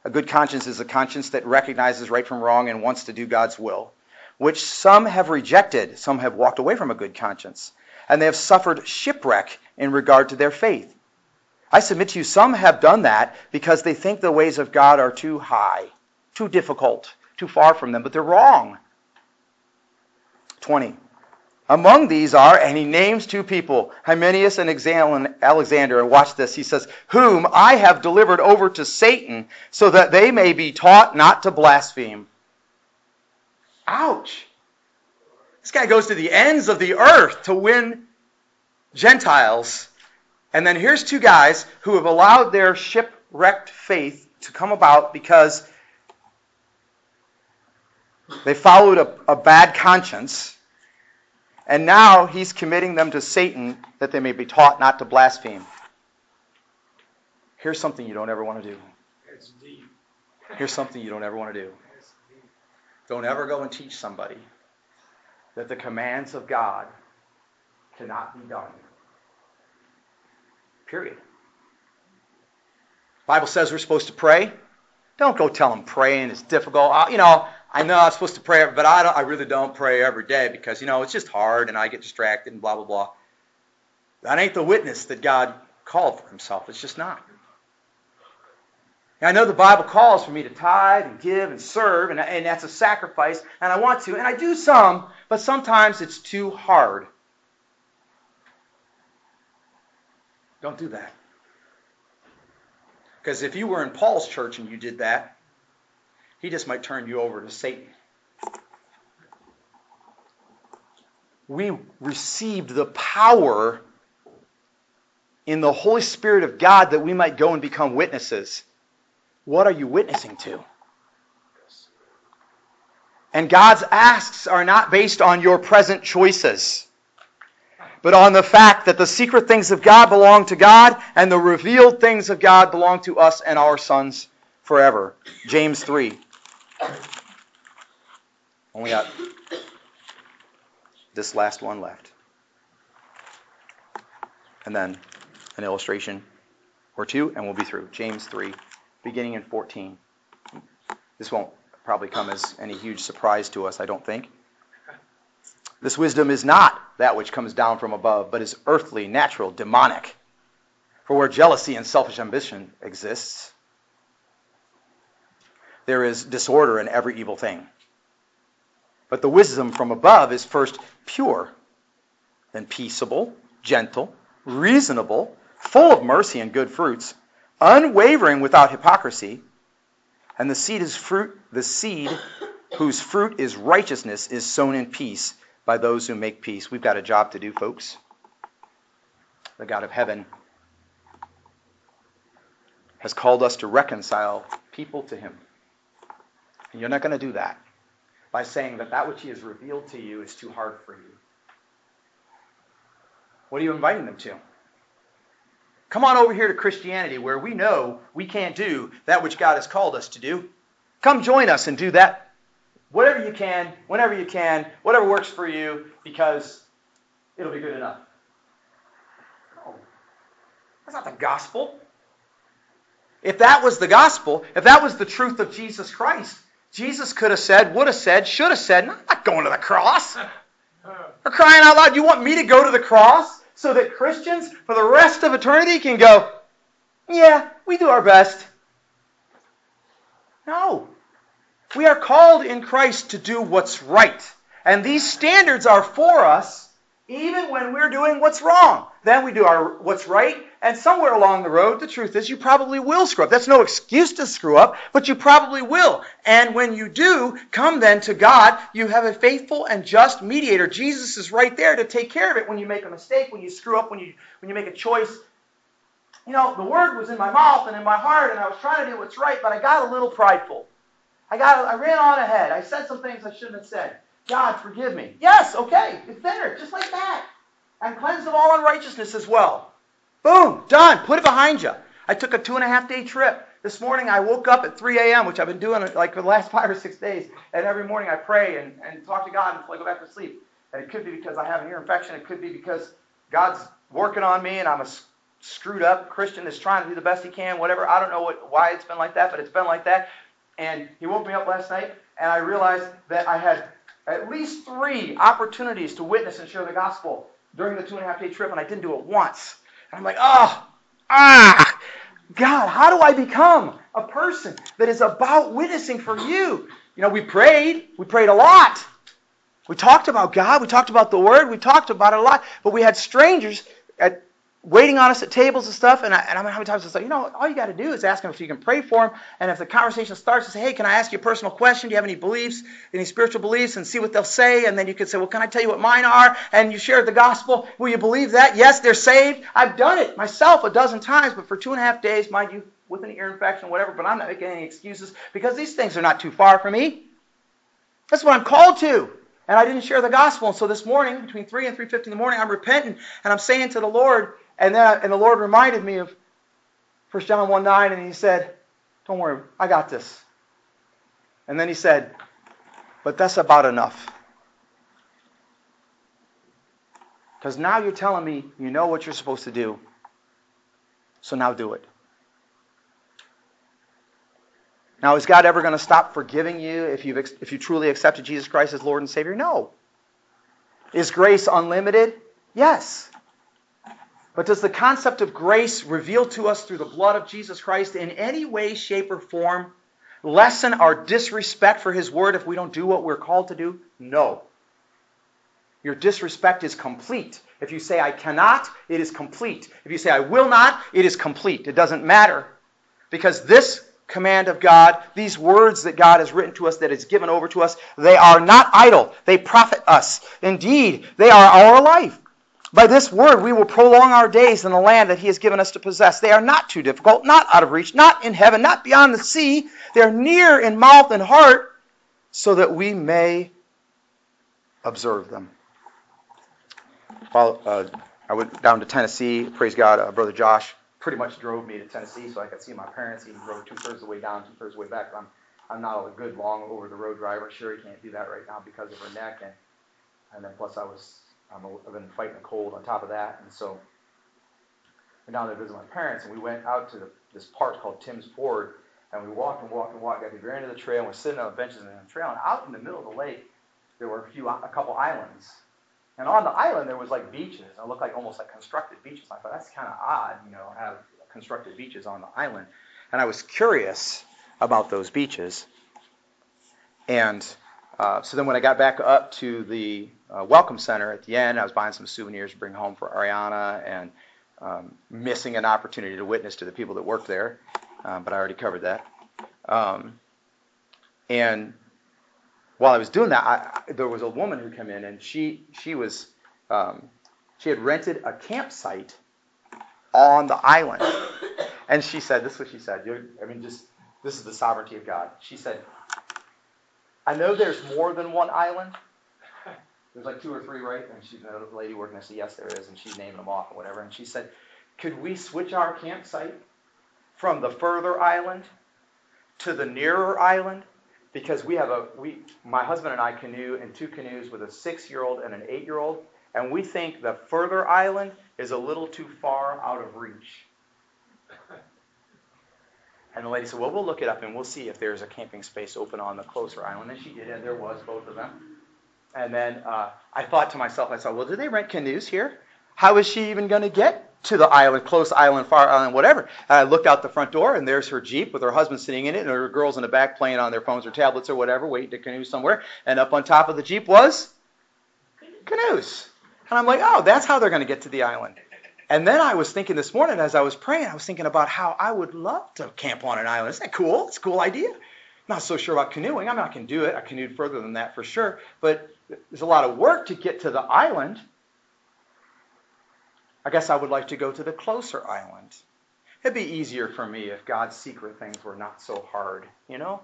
A good conscience is a conscience that recognizes right from wrong and wants to do God's will, which some have rejected, some have walked away from a good conscience, and they have suffered shipwreck in regard to their faith. I submit to you, some have done that because they think the ways of God are too high, too difficult, too far from them, but they're wrong. 20. Among these are, and he names two people, Hymenaeus and Alexander. And watch this. He says, Whom I have delivered over to Satan, so that they may be taught not to blaspheme. Ouch. This guy goes to the ends of the earth to win Gentiles. And then here's two guys who have allowed their shipwrecked faith to come about because they followed a, a bad conscience. And now he's committing them to Satan that they may be taught not to blaspheme. Here's something you don't ever want to do. Here's something you don't ever want to do. Don't ever go and teach somebody that the commands of God cannot be done. Period. Bible says we're supposed to pray. Don't go tell them praying is difficult. Uh, you know, I know I'm supposed to pray, but I. I really don't pray every day because you know it's just hard and I get distracted and blah blah blah. That ain't the witness that God called for Himself. It's just not. I know the Bible calls for me to tithe and give and serve, and, and that's a sacrifice, and I want to, and I do some, but sometimes it's too hard. Don't do that. Because if you were in Paul's church and you did that, he just might turn you over to Satan. We received the power in the Holy Spirit of God that we might go and become witnesses. What are you witnessing to? And God's asks are not based on your present choices, but on the fact that the secret things of God belong to God and the revealed things of God belong to us and our sons forever. James 3. Only got this last one left. And then an illustration or two, and we'll be through. James 3, beginning in 14. This won't probably come as any huge surprise to us, I don't think. This wisdom is not that which comes down from above, but is earthly, natural, demonic. For where jealousy and selfish ambition exists, there is disorder in every evil thing. But the wisdom from above is first pure, then peaceable, gentle, reasonable, full of mercy and good fruits, unwavering without hypocrisy. And the seed is fruit, the seed whose fruit is righteousness is sown in peace by those who make peace. We've got a job to do, folks. The God of heaven has called us to reconcile people to him. And you're not going to do that by saying that that which he has revealed to you is too hard for you. What are you inviting them to? Come on over here to Christianity where we know we can't do that which God has called us to do. Come join us and do that. Whatever you can, whenever you can, whatever works for you, because it'll be good enough. No. That's not the gospel. If that was the gospel, if that was the truth of Jesus Christ, Jesus could have said, would have said, should have said, I'm not going to the cross. *laughs* For crying out loud, you want me to go to the cross so that Christians for the rest of eternity can go, yeah, we do our best. No. We are called in Christ to do what's right. And these standards are for us even when we're doing what's wrong. Then we do our what's right, and somewhere along the road, the truth is you probably will screw up. That's no excuse to screw up, but you probably will. And when you do, come then to God. You have a faithful and just mediator. Jesus is right there to take care of it when you make a mistake, when you screw up, when you when you make a choice. You know, the word was in my mouth and in my heart, and I was trying to do what's right, but I got a little prideful. I got I ran on ahead. I said some things I shouldn't have said. God, forgive me. Yes, okay. It's there, just like that. And cleansed of all unrighteousness as well. Boom, done. Put it behind you. I took a two and a half day trip. This morning I woke up at 3 a.m., which I've been doing like for the last *laughs* five or six days. And every morning I pray and, and talk to God until I go back to sleep. And it could be because I have an ear infection. It could be because God's working on me and I'm a screwed up Christian that's trying to do the best he can, whatever. I don't know what, why it's been like that, but it's been like that. And he woke me up last night and I realized that I had at least three opportunities to witness and share the gospel during the two and a half day trip, and I didn't do it once. And I'm like, oh, ah, God, how do I become a person that is about witnessing for you? You know, we prayed, we prayed a lot. We talked about God, we talked about the Word, we talked about it a lot, but we had strangers at waiting on us at tables and stuff. And, I, and I'm how many times I say, you know, all you got to do is ask them if you can pray for them. And if the conversation starts, to say, hey, can I ask you a personal question? Do you have any beliefs, any spiritual beliefs? And see what they'll say. And then you could say, well, can I tell you what mine are? And you share the gospel. Will you believe that? Yes, they're saved. I've done it myself a dozen times, but for two and a half days, mind you, with an ear infection, whatever. But I'm not making any excuses because these things are not too far from me. That's what I'm called to. And I didn't share the gospel. And so this morning, between 3 and 3.50 in the morning, I'm repenting and I'm saying to the Lord, and then and the Lord reminded me of 1 John 1 9, and he said, Don't worry, I got this. And then he said, But that's about enough. Because now you're telling me you know what you're supposed to do. So now do it. Now, is God ever going to stop forgiving you if you've if you truly accepted Jesus Christ as Lord and Savior? No. Is grace unlimited? Yes. But does the concept of grace revealed to us through the blood of Jesus Christ in any way, shape, or form lessen our disrespect for His Word if we don't do what we're called to do? No. Your disrespect is complete. If you say, I cannot, it is complete. If you say, I will not, it is complete. It doesn't matter. Because this command of God, these words that God has written to us, that is given over to us, they are not idle. They profit us. Indeed, they are our life. By this word, we will prolong our days in the land that He has given us to possess. They are not too difficult, not out of reach, not in heaven, not beyond the sea. They are near in mouth and heart, so that we may observe them. While uh, I went down to Tennessee, praise God, uh, Brother Josh pretty much drove me to Tennessee so I could see my parents. He drove two thirds of the way down, two thirds of the way back. I'm, I'm not a good long over the road driver. Sherry can't do that right now because of her neck, and and then plus I was A, I've been fighting a cold on top of that, and so went down there to visit my parents, and we went out to the, this park called Tim's Ford, and we walked and walked and walked, got to the very end of the trail, and we're sitting on the benches in the trail, and out in the middle of the lake, there were a few a couple islands. And on the island there was like beaches. And it looked like almost like constructed beaches. And I thought that's kind of odd, you know, have constructed beaches on the island. And I was curious about those beaches. And uh, so then when I got back up to the uh, welcome center at the end, I was buying some souvenirs to bring home for Ariana and um, missing an opportunity to witness to the people that worked there. Um, but I already covered that. Um, and while I was doing that, I, there was a woman who came in, and she she was um, she had rented a campsite on the island, and she said, "This is what she said. I mean, just this is the sovereignty of God." She said, "I know there's more than one island. There's like two or three, right?" And she's uh, a lady working. I said, "Yes, there is," and she's naming them off or whatever. And she said, "Could we switch our campsite from the further island to the nearer island?" because we have a we my husband and I canoe in two canoes with a six year old and an eight year old, and we think the further island is a little too far out of reach. *laughs* And the lady said, Well, we'll look it up and we'll see if there's a camping space open on the closer island. And she did, and there was both of them. And then uh, I thought to myself, I thought, Well, do they rent canoes here? How is she even going to get to the island, close island, far island, whatever. And I looked out the front door, and there's her Jeep with her husband sitting in it, and her girls in the back playing on their phones or tablets or whatever, waiting to canoe somewhere. And up on top of the Jeep was canoes. And I'm like, oh, that's how they're going to get to the island. And then I was thinking this morning as I was praying, I was thinking about how I would love to camp on an island. Isn't that cool? It's a cool idea. Not so sure about canoeing. I'm not going to do it. I canoed further than that for sure. But there's a lot of work to get to the island. I guess I would like to go to the closer island. It'd be easier for me if God's secret things were not so hard, you know?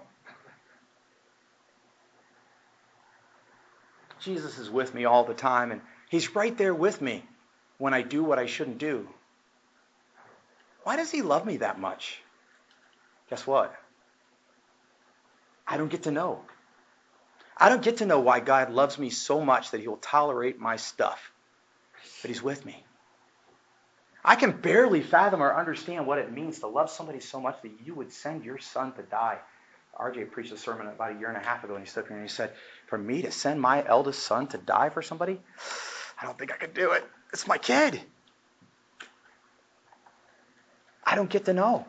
Jesus is with me all the time, and He's right there with me when I do what I shouldn't do. Why does He love me that much? Guess what? I don't get to know. I don't get to know why God loves me so much that He will tolerate my stuff, but He's with me. I can barely fathom or understand what it means to love somebody so much that you would send your son to die. RJ preached a sermon about a year and a half ago, and he stood here and he said, For me to send my eldest son to die for somebody, I don't think I could do it. It's my kid. I don't get to know.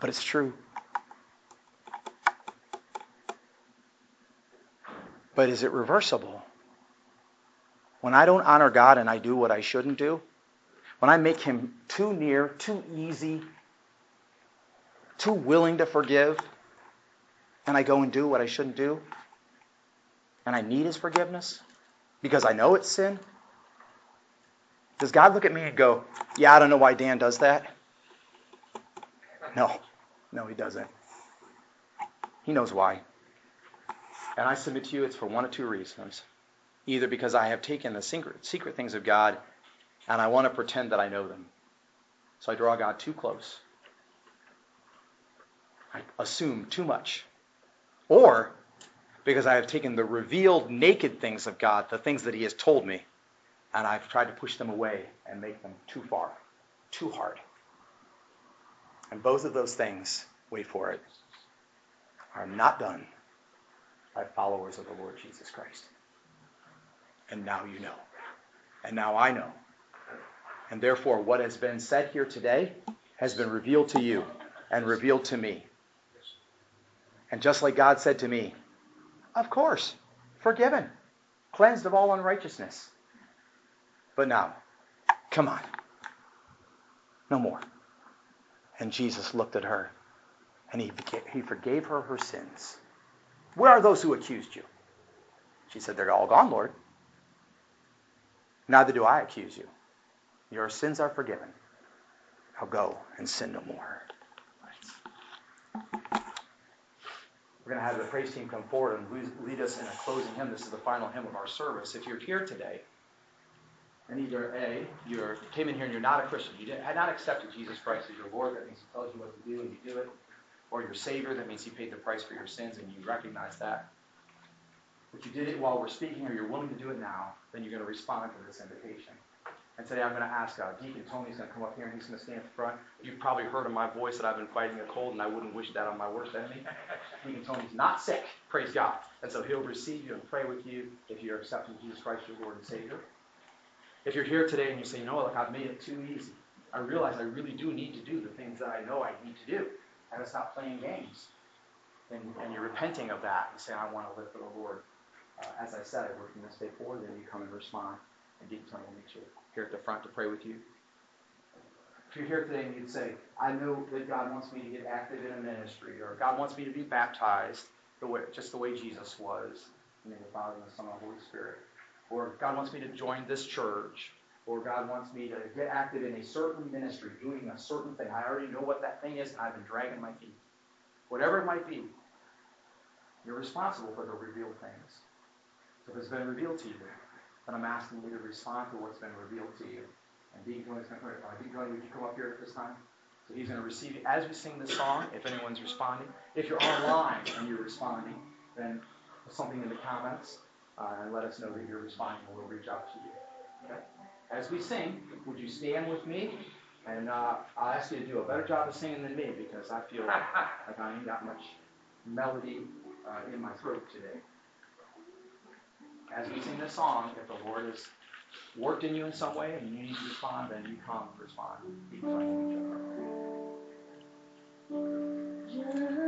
But it's true. But is it reversible? when I don't honor God and I do what I shouldn't do, when I make him too near, too easy, too willing to forgive, and I go and do what I shouldn't do, and I need his forgiveness because I know it's sin, does God look at me and go, Yeah, I don't know why Dan does that? No, no, he doesn't. He knows why. And I submit to you, it's for one of two reasons. Either because I have taken the secret, secret things of God and I want to pretend that I know them. So I draw God too close. I assume too much. Or because I have taken the revealed naked things of God, the things that He has told me, and I've tried to push them away and make them too far, too hard. And both of those things, wait for it, are not done by followers of the Lord Jesus Christ. And now you know. And now I know. And therefore, what has been said here today has been revealed to you and revealed to me. And just like God said to me, of course, forgiven, cleansed of all unrighteousness. But now, come on. No more. And Jesus looked at her and he, he forgave her her sins. Where are those who accused you? She said, They're all gone, Lord. Neither do I accuse you. Your sins are forgiven. Now go and sin no more. We're going to have the praise team come forward and lead us in a closing hymn. This is the final hymn of our service. If you're here today, and either A, you came in here and you're not a Christian, you had not accepted Jesus Christ as your Lord, that means He tells you what to do and you do it, or your Savior, that means He paid the price for your sins and you recognize that. But you did it while we're speaking, or you're willing to do it now, then you're going to respond to this invitation. And today I'm going to ask uh, Deacon Tony's going to come up here and he's going to stand up front. You've probably heard in my voice that I've been fighting a cold, and I wouldn't wish that on my worst enemy. *laughs* Deacon Tony's not sick, praise God. And so he'll receive you and pray with you if you're accepting Jesus Christ your Lord and Savior. If you're here today and you say, you know what, look, I've made it too easy. I realize I really do need to do the things that I know I need to do. I gotta stop playing games. And, and you're repenting of that and saying, I want to live for the Lord. Uh, as I said, I worked in this day forward, then you come and respond. And Deacon Tony will meet you here at the front to pray with you. If you're here today and you'd say, I know that God wants me to get active in a ministry, or God wants me to be baptized the way, just the way Jesus was, in the name of the Father, and the Son, and the Holy Spirit or God wants me to join this church, or God wants me to get active in a certain ministry, doing a certain thing. I already know what that thing is, and I've been dragging my feet. Whatever it might be, you're responsible for the revealed things. So if it's been revealed to you, then I'm asking you to respond to what's been revealed to you. And Deacon Tony's going to come uh, Deacon Tony, would you come up here at this time? So he's going to receive you as we sing this song, if anyone's responding. If you're online and you're responding, then put something in the comments uh, and let us know that you're responding, and we'll reach out to you. Okay? As we sing, would you stand with me? And uh, I'll ask you to do a better job of singing than me because I feel like, *laughs* like I ain't got much melody uh, in my throat today. As we sing this song, if the Lord has worked in you in some way and you need to respond, then you come respond. Keep playing each other.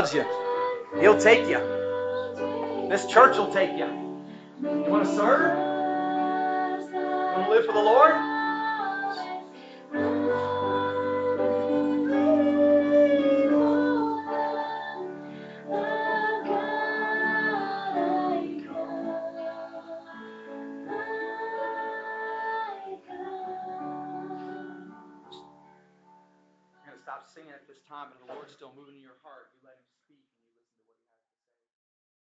Loves you. He'll take you. This church will take you. You want to serve? You want to live for the Lord?